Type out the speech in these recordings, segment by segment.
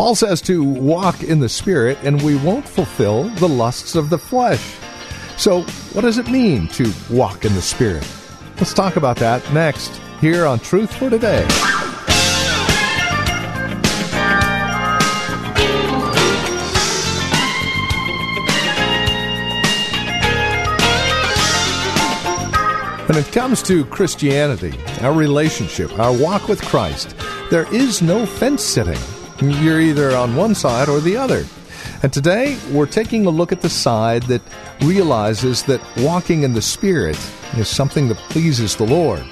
Paul says to walk in the Spirit, and we won't fulfill the lusts of the flesh. So, what does it mean to walk in the Spirit? Let's talk about that next here on Truth for Today. When it comes to Christianity, our relationship, our walk with Christ, there is no fence sitting. You're either on one side or the other. And today, we're taking a look at the side that realizes that walking in the Spirit is something that pleases the Lord.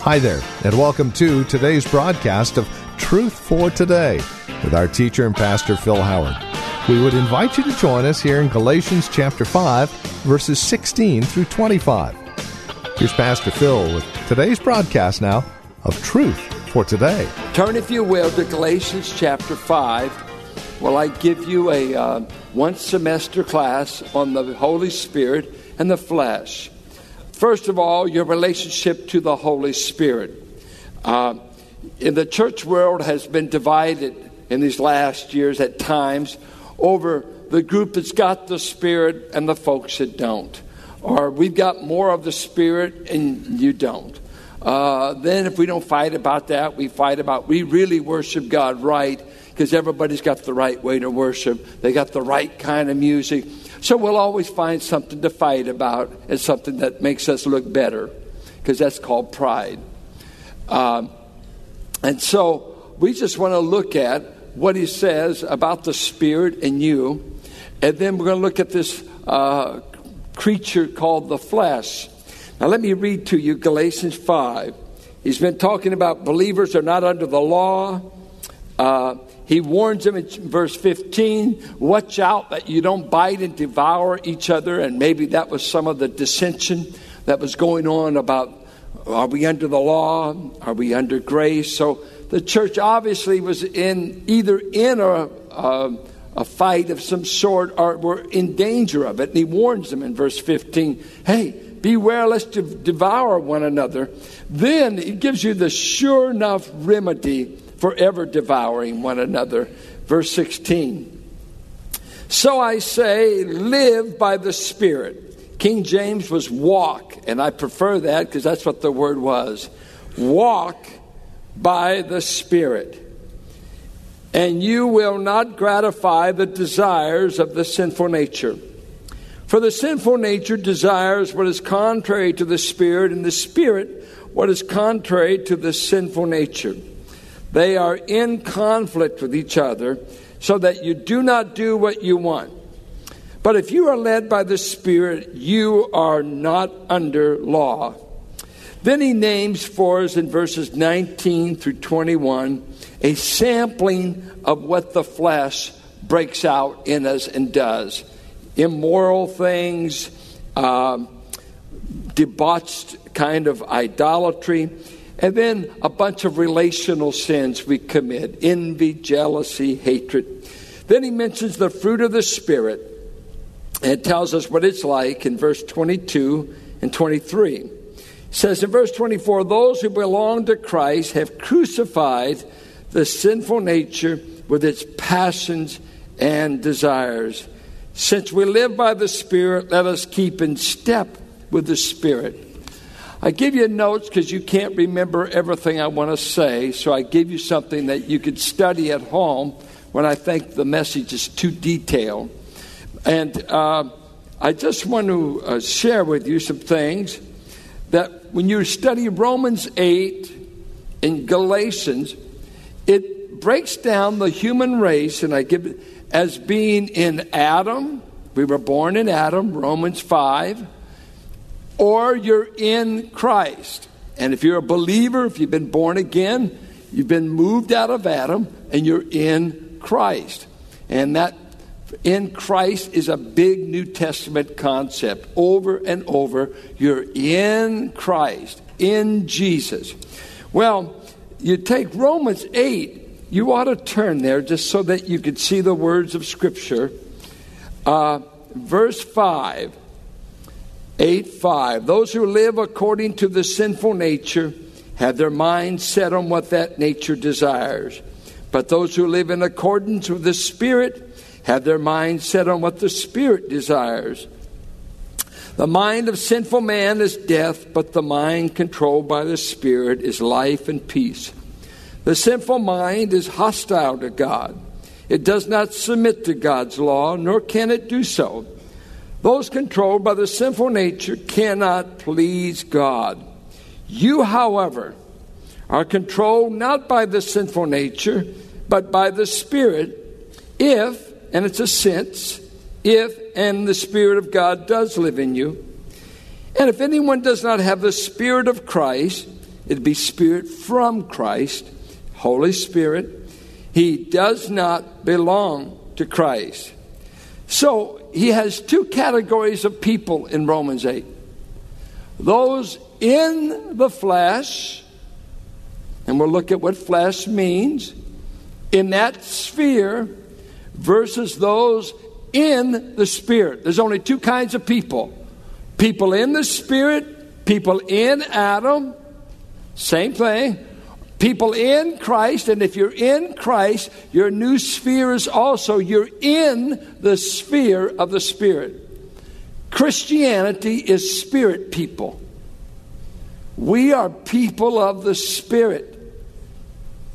Hi there, and welcome to today's broadcast of Truth for Today with our teacher and pastor Phil Howard. We would invite you to join us here in Galatians chapter 5, verses 16 through 25. Here's Pastor Phil with today's broadcast now of Truth for Today. Turn, if you will, to Galatians chapter 5. Well, I give you a uh, one semester class on the Holy Spirit and the flesh. First of all, your relationship to the Holy Spirit. Uh, in the church world has been divided in these last years at times over the group that's got the Spirit and the folks that don't or we've got more of the Spirit and you don't. Uh, then, if we don't fight about that, we fight about we really worship God right because everybody's got the right way to worship. They got the right kind of music. So we'll always find something to fight about and something that makes us look better because that's called pride. Um, and so we just want to look at what he says about the Spirit and you. And then we're going to look at this uh, creature called the flesh. Now, let me read to you Galatians 5. He's been talking about believers are not under the law. Uh, he warns them in verse 15 watch out that you don't bite and devour each other. And maybe that was some of the dissension that was going on about are we under the law? Are we under grace? So the church obviously was in either in a, uh, a fight of some sort or were in danger of it. And he warns them in verse 15 hey, beware lest you devour one another. Then it gives you the sure enough remedy for ever devouring one another. Verse 16. So I say, live by the Spirit. King James was walk, and I prefer that because that's what the word was. Walk by the Spirit and you will not gratify the desires of the sinful nature. For the sinful nature desires what is contrary to the Spirit, and the Spirit what is contrary to the sinful nature. They are in conflict with each other, so that you do not do what you want. But if you are led by the Spirit, you are not under law. Then he names for us in verses 19 through 21 a sampling of what the flesh breaks out in us and does immoral things, um, debauched kind of idolatry, and then a bunch of relational sins we commit envy, jealousy, hatred. Then he mentions the fruit of the Spirit and tells us what it's like in verse 22 and 23. It says in verse 24, Those who belong to Christ have crucified the sinful nature with its passions and desires. Since we live by the Spirit, let us keep in step with the Spirit. I give you notes because you can't remember everything I want to say, so I give you something that you could study at home when I think the message is too detailed. And uh, I just want to uh, share with you some things that when you study Romans 8 and Galatians, it breaks down the human race, and I give it as being in Adam. We were born in Adam, Romans 5, or you're in Christ. And if you're a believer, if you've been born again, you've been moved out of Adam, and you're in Christ. And that in Christ is a big New Testament concept. Over and over, you're in Christ, in Jesus. Well, you take Romans 8, you ought to turn there just so that you could see the words of Scripture. Uh, verse 5, 8 5. Those who live according to the sinful nature have their minds set on what that nature desires. But those who live in accordance with the Spirit have their minds set on what the Spirit desires. The mind of sinful man is death, but the mind controlled by the Spirit is life and peace. The sinful mind is hostile to God. It does not submit to God's law, nor can it do so. Those controlled by the sinful nature cannot please God. You, however, are controlled not by the sinful nature, but by the Spirit, if, and it's a sense, if and the Spirit of God does live in you. And if anyone does not have the Spirit of Christ, it'd be Spirit from Christ, Holy Spirit, he does not belong to Christ. So he has two categories of people in Romans 8 those in the flesh, and we'll look at what flesh means, in that sphere, versus those in the spirit. There's only two kinds of people people in the spirit, people in Adam, same thing people in Christ, and if you're in Christ, your new sphere is also you're in the sphere of the Spirit. Christianity is spirit people. We are people of the Spirit.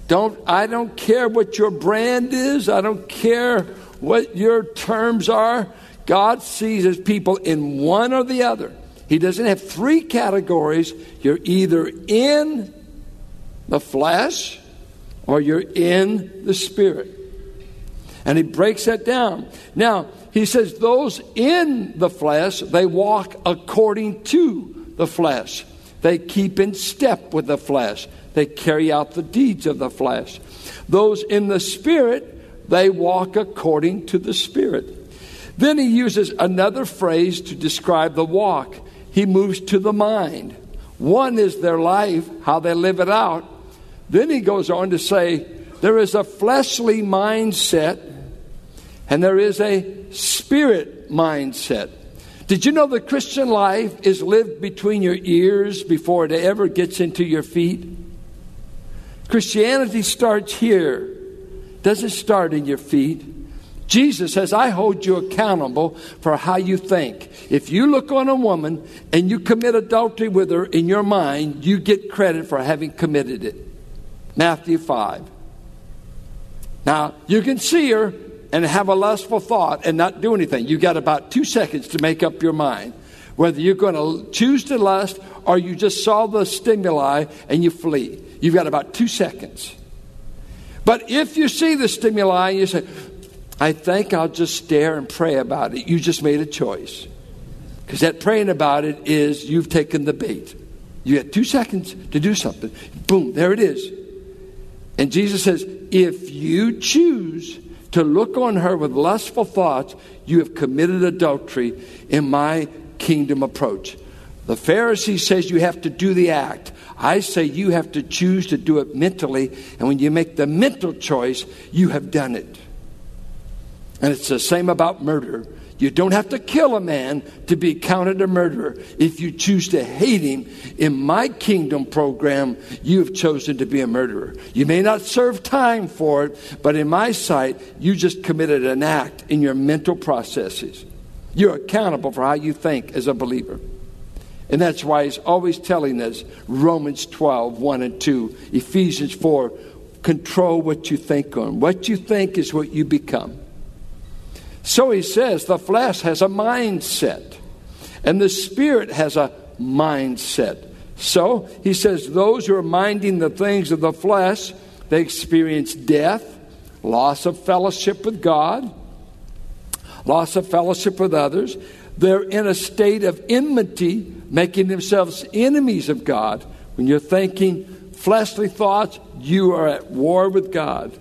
Don't I don't care what your brand is, I don't care what your terms are. God sees his people in one or the other. He doesn't have three categories. You're either in the flesh or you're in the spirit. And he breaks that down. Now, he says those in the flesh, they walk according to the flesh. They keep in step with the flesh. They carry out the deeds of the flesh. Those in the spirit, they walk according to the spirit. Then he uses another phrase to describe the walk. He moves to the mind. One is their life, how they live it out. Then he goes on to say, there is a fleshly mindset and there is a spirit mindset. Did you know the Christian life is lived between your ears before it ever gets into your feet? Christianity starts here, doesn't start in your feet. Jesus says, I hold you accountable for how you think. If you look on a woman and you commit adultery with her in your mind, you get credit for having committed it. Matthew 5. Now, you can see her and have a lustful thought and not do anything. You got about two seconds to make up your mind whether you're going to choose to lust or you just saw the stimuli and you flee. You've got about two seconds. But if you see the stimuli and you say, I think I'll just stare and pray about it, you just made a choice. Because that praying about it is you've taken the bait. You had two seconds to do something. Boom, there it is. And Jesus says, if you choose to look on her with lustful thoughts, you have committed adultery in my kingdom approach. The Pharisee says you have to do the act. I say you have to choose to do it mentally, and when you make the mental choice, you have done it. And it's the same about murder. You don't have to kill a man to be counted a murderer. If you choose to hate him, in my kingdom program, you have chosen to be a murderer. You may not serve time for it, but in my sight, you just committed an act in your mental processes. You're accountable for how you think as a believer. And that's why he's always telling us Romans 12, 1 and 2, Ephesians 4, control what you think on. What you think is what you become. So he says the flesh has a mindset, and the spirit has a mindset. So he says those who are minding the things of the flesh, they experience death, loss of fellowship with God, loss of fellowship with others. They're in a state of enmity, making themselves enemies of God. When you're thinking fleshly thoughts, you are at war with God.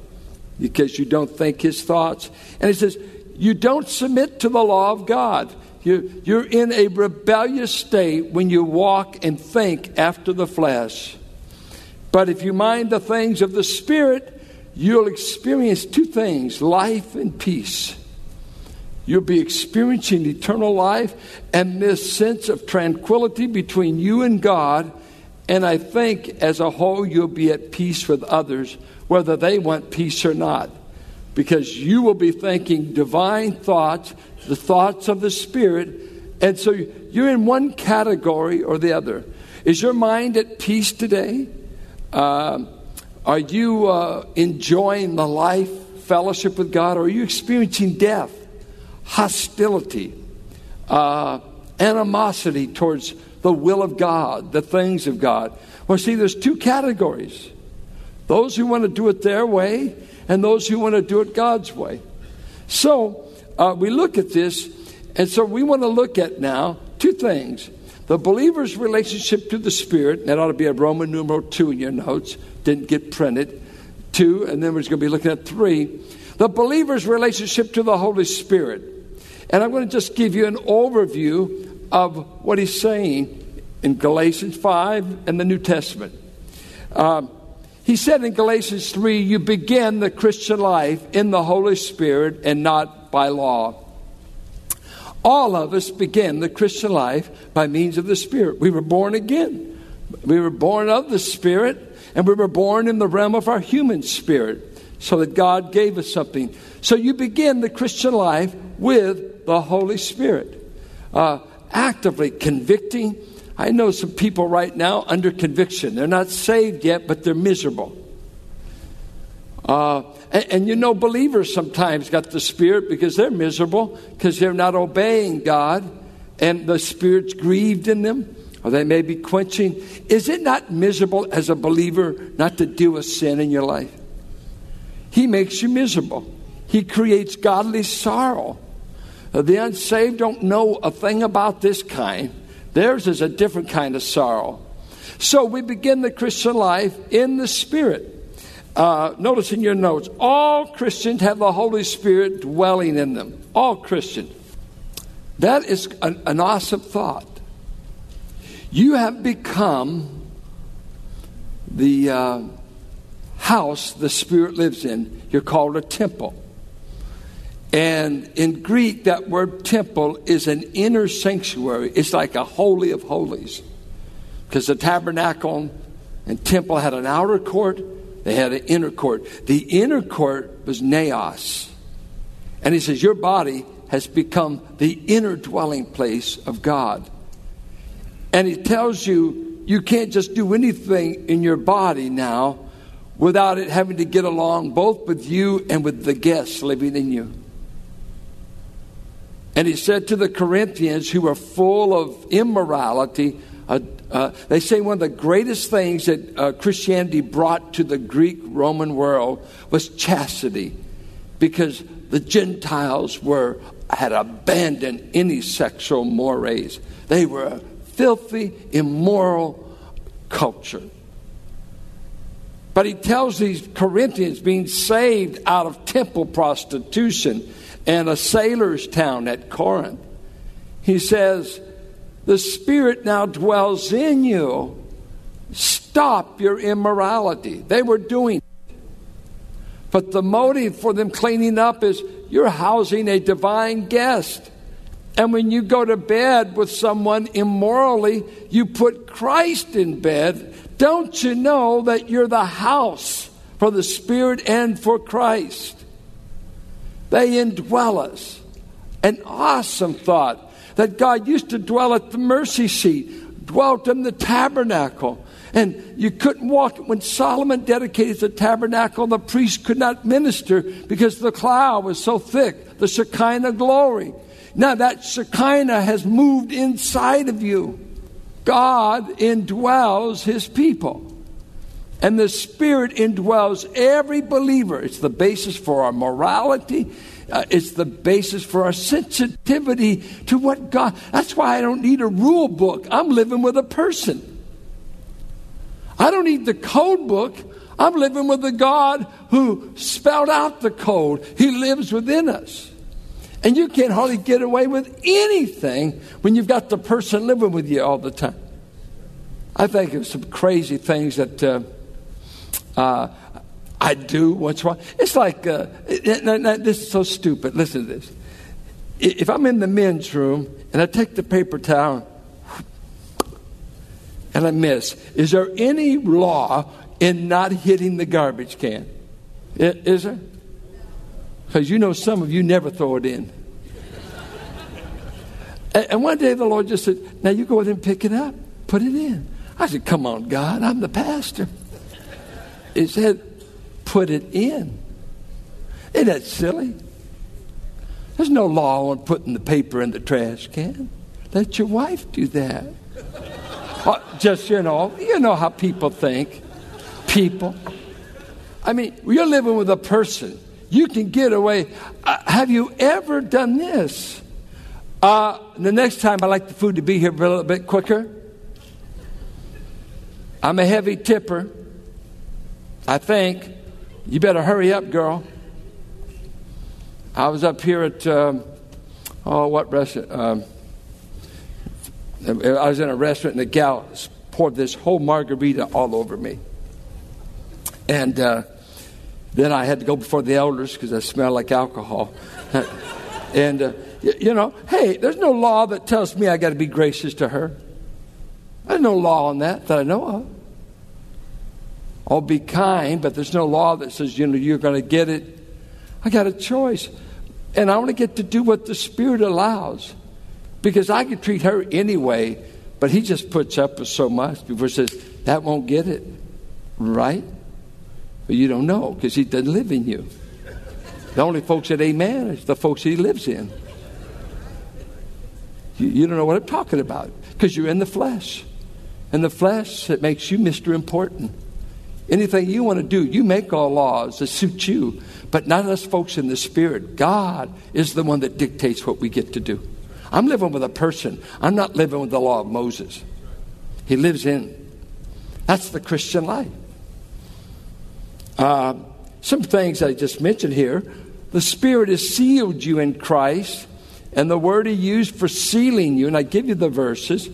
because you don't think his thoughts. And he says, you don't submit to the law of God. You, you're in a rebellious state when you walk and think after the flesh. But if you mind the things of the Spirit, you'll experience two things life and peace. You'll be experiencing eternal life and this sense of tranquility between you and God. And I think as a whole, you'll be at peace with others, whether they want peace or not. Because you will be thinking divine thoughts, the thoughts of the Spirit. And so you're in one category or the other. Is your mind at peace today? Uh, are you uh, enjoying the life, fellowship with God? Or are you experiencing death, hostility, uh, animosity towards the will of God, the things of God? Well, see, there's two categories those who want to do it their way, and those who want to do it God's way. So, uh, we look at this, and so we want to look at now two things. The believer's relationship to the Spirit, that ought to be a Roman numeral 2 in your notes, didn't get printed. Two, and then we're going to be looking at three. The believer's relationship to the Holy Spirit. And I'm going to just give you an overview of what he's saying in Galatians 5 and the New Testament. Um, he said in Galatians 3, you begin the Christian life in the Holy Spirit and not by law. All of us begin the Christian life by means of the Spirit. We were born again. We were born of the Spirit, and we were born in the realm of our human spirit, so that God gave us something. So you begin the Christian life with the Holy Spirit, uh, actively convicting. I know some people right now under conviction. They're not saved yet, but they're miserable. Uh, and, and, you know, believers sometimes got the Spirit because they're miserable because they're not obeying God and the Spirit's grieved in them or they may be quenching. Is it not miserable as a believer not to deal with sin in your life? He makes you miserable. He creates godly sorrow. Uh, the unsaved don't know a thing about this kind. Theirs is a different kind of sorrow. So we begin the Christian life in the Spirit. Uh, notice in your notes, all Christians have the Holy Spirit dwelling in them. All Christians. That is an, an awesome thought. You have become the uh, house the Spirit lives in. You're called a temple. And in Greek, that word temple is an inner sanctuary. It's like a holy of holies. Because the tabernacle and temple had an outer court, they had an inner court. The inner court was naos. And he says, Your body has become the inner dwelling place of God. And he tells you you can't just do anything in your body now without it having to get along both with you and with the guests living in you. And he said to the Corinthians who were full of immorality, uh, uh, they say one of the greatest things that uh, Christianity brought to the Greek Roman world was chastity, because the Gentiles were had abandoned any sexual mores. They were a filthy, immoral culture. But he tells these Corinthians being saved out of temple prostitution and a sailor's town at Corinth. He says, The Spirit now dwells in you. Stop your immorality. They were doing it. But the motive for them cleaning up is you're housing a divine guest. And when you go to bed with someone immorally, you put Christ in bed. Don't you know that you're the house for the Spirit and for Christ? They indwell us. An awesome thought that God used to dwell at the mercy seat, dwelt in the tabernacle. And you couldn't walk. When Solomon dedicated the tabernacle, the priest could not minister because the cloud was so thick, the Shekinah glory. Now that Shekinah has moved inside of you. God indwells his people. And the Spirit indwells every believer. It's the basis for our morality. Uh, it's the basis for our sensitivity to what God. That's why I don't need a rule book. I'm living with a person. I don't need the code book. I'm living with the God who spelled out the code. He lives within us. And you can't hardly get away with anything when you've got the person living with you all the time. I think of some crazy things that uh, uh, I do. What's wrong? It's like, uh, this is so stupid. Listen to this. If I'm in the men's room and I take the paper towel and I miss, is there any law in not hitting the garbage can? Is there? Because you know some of you never throw it in. And one day the Lord just said, Now you go ahead and pick it up, put it in. I said, Come on, God, I'm the pastor. He said, Put it in. Isn't that silly? There's no law on putting the paper in the trash can. Let your wife do that. Uh, just, you know, you know how people think people. I mean, you're living with a person. You can get away. Uh, have you ever done this? Uh, the next time I like the food to be here a little bit quicker. I'm a heavy tipper. I think. You better hurry up, girl. I was up here at, um, oh, what restaurant? Um, I was in a restaurant and the gal poured this whole margarita all over me. And uh, then I had to go before the elders because I smelled like alcohol. and, uh, you know, hey, there's no law that tells me I got to be gracious to her. There's no law on that that I know of. I'll be kind, but there's no law that says, you know, you're going to get it. I got a choice. And I want to get to do what the Spirit allows. Because I can treat her anyway, but He just puts up with so much before He says, that won't get it. Right? But you don't know because he doesn't live in you. The only folks that amen is the folks he lives in. You, you don't know what I'm talking about because you're in the flesh. And the flesh, it makes you Mr. Important. Anything you want to do, you make all laws that suit you, but not us folks in the spirit. God is the one that dictates what we get to do. I'm living with a person. I'm not living with the law of Moses. He lives in. That's the Christian life. Uh, some things I just mentioned here. The Spirit has sealed you in Christ, and the word He used for sealing you, and I give you the verses,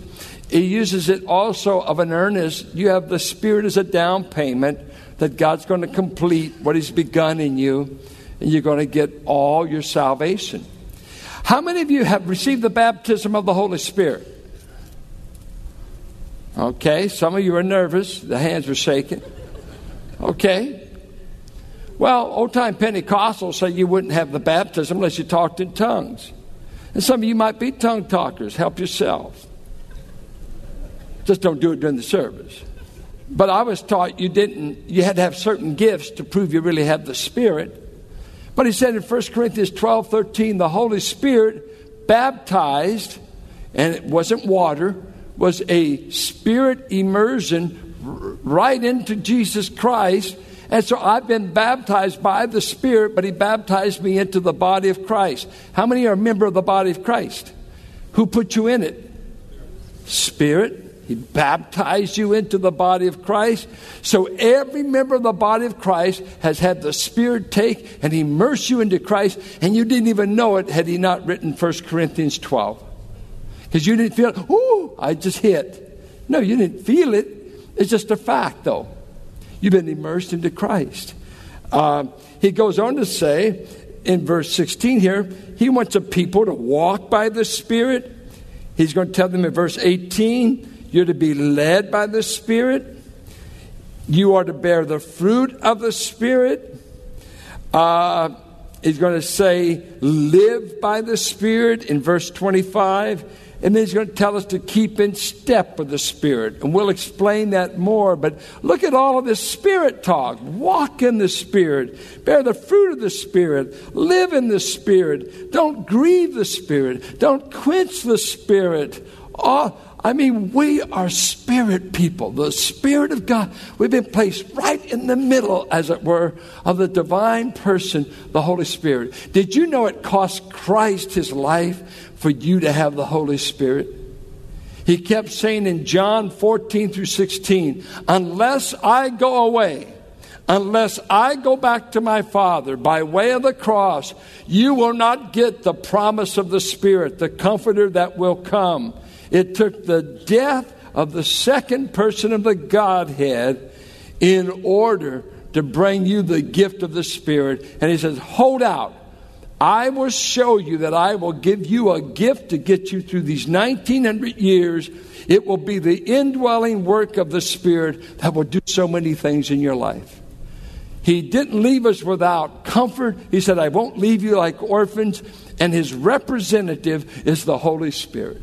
He uses it also of an earnest. You have the Spirit as a down payment that God's going to complete what He's begun in you, and you're going to get all your salvation. How many of you have received the baptism of the Holy Spirit? Okay, some of you are nervous. The hands were shaking. Okay. Well, old time Pentecostals say you wouldn't have the baptism unless you talked in tongues. And some of you might be tongue talkers. Help yourself. Just don't do it during the service. But I was taught you didn't, you had to have certain gifts to prove you really had the Spirit. But he said in 1 Corinthians 12 13, the Holy Spirit baptized, and it wasn't water, was a spirit immersion right into Jesus Christ and so I've been baptized by the Spirit, but He baptized me into the body of Christ. How many are a member of the body of Christ? Who put you in it? Spirit. He baptized you into the body of Christ. So every member of the body of Christ has had the Spirit take and immerse you into Christ, and you didn't even know it had He not written 1 Corinthians 12. Because you didn't feel, ooh, I just hit. No, you didn't feel it. It's just a fact, though. You've been immersed into Christ. Uh, he goes on to say in verse 16 here, he wants a people to walk by the Spirit. He's going to tell them in verse 18, you're to be led by the Spirit. You are to bear the fruit of the Spirit. Uh, he's going to say, live by the Spirit in verse 25. And then he's going to tell us to keep in step with the Spirit. And we'll explain that more. But look at all of this Spirit talk. Walk in the Spirit. Bear the fruit of the Spirit. Live in the Spirit. Don't grieve the Spirit. Don't quench the Spirit. Oh, I mean, we are spirit people. The Spirit of God. We've been placed right in the middle, as it were, of the divine person, the Holy Spirit. Did you know it cost Christ his life for you to have the Holy Spirit. He kept saying in John 14 through 16, Unless I go away, Unless I go back to my Father by way of the cross, you will not get the promise of the Spirit, the Comforter that will come. It took the death of the second person of the Godhead in order to bring you the gift of the Spirit. And he says, Hold out. I will show you that I will give you a gift to get you through these 1900 years. It will be the indwelling work of the Spirit that will do so many things in your life. He didn't leave us without comfort. He said, I won't leave you like orphans. And his representative is the Holy Spirit.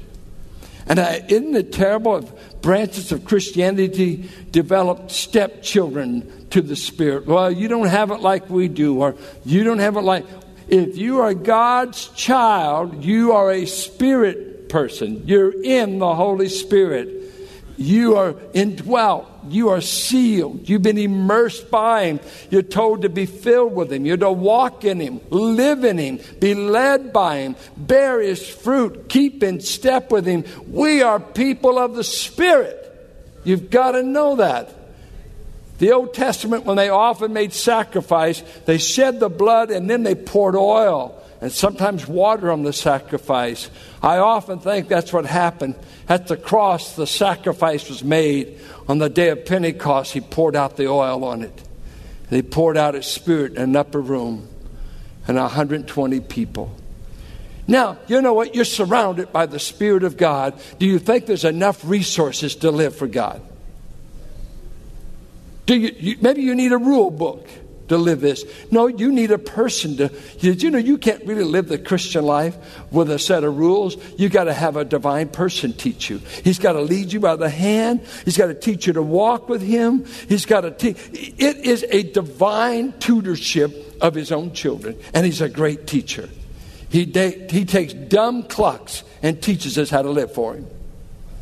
And uh, isn't it terrible if branches of Christianity develop stepchildren to the Spirit? Well, you don't have it like we do, or you don't have it like. If you are God's child, you are a spirit person. You're in the Holy Spirit. You are indwelt. You are sealed. You've been immersed by Him. You're told to be filled with Him. You're to walk in Him, live in Him, be led by Him, bear His fruit, keep in step with Him. We are people of the Spirit. You've got to know that. The Old Testament, when they often made sacrifice, they shed the blood and then they poured oil and sometimes water on the sacrifice. I often think that's what happened. At the cross, the sacrifice was made. On the day of Pentecost, he poured out the oil on it. And he poured out his spirit in an upper room and 120 people. Now, you know what? You're surrounded by the Spirit of God. Do you think there's enough resources to live for God? Do you, you maybe you need a rule book to live this. No, you need a person to. You know you can't really live the Christian life with a set of rules? You got to have a divine person teach you. He's got to lead you by the hand. He's got to teach you to walk with Him. He's got to teach. It is a divine tutorship of His own children, and He's a great teacher. He, de- he takes dumb clucks and teaches us how to live for Him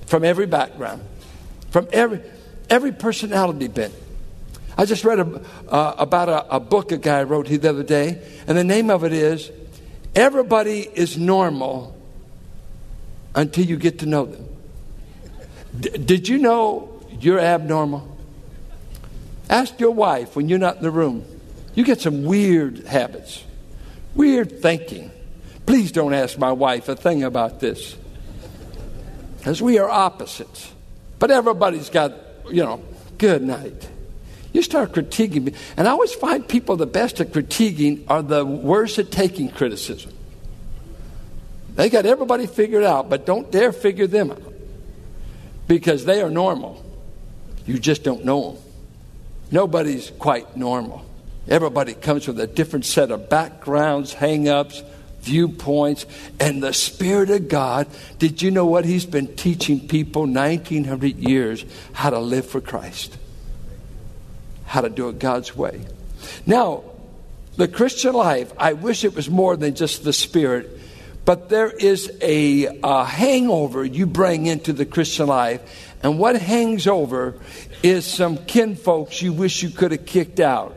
from every background, from every every personality bent. I just read a, uh, about a, a, book a guy wrote the other day, and the name of it is Everybody is Normal Until You Get to Know Them. D- did you know you're abnormal? Ask your wife when you're not in the room. You get some weird habits, weird thinking. Please don't ask my wife a thing about this, because we are opposites. But everybody's got, you know, good night. You start critiquing me. And I always find people the best at critiquing are the worst at taking criticism. They got everybody figured out, but don't dare figure them out because they are normal. You just don't know them. Nobody's quite normal. Everybody comes with a different set of backgrounds, hang ups, viewpoints, and the Spirit of God. Did you know what He's been teaching people 1900 years? How to live for Christ how to do it God's way. Now, the Christian life, I wish it was more than just the Spirit, but there is a, a hangover you bring into the Christian life. And what hangs over is some kinfolks you wish you could have kicked out.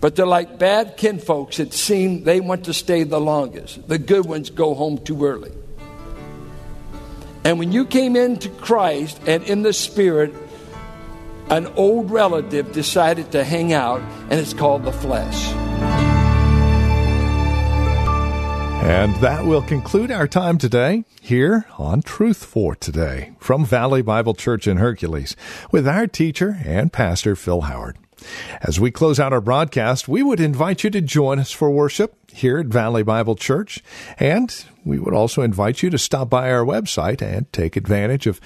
But they're like bad kinfolks. It seems they want to stay the longest. The good ones go home too early. And when you came into Christ and in the Spirit, an old relative decided to hang out, and it's called the flesh. And that will conclude our time today here on Truth for Today from Valley Bible Church in Hercules with our teacher and pastor Phil Howard. As we close out our broadcast, we would invite you to join us for worship here at Valley Bible Church, and we would also invite you to stop by our website and take advantage of,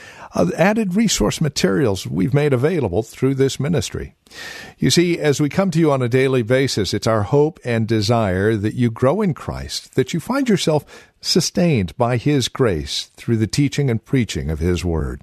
added resource materials we've made available through this ministry. You see, as we come to you on a daily basis, it's our hope and desire that you grow in Christ, that you find yourself sustained by His grace through the teaching and preaching of His Word.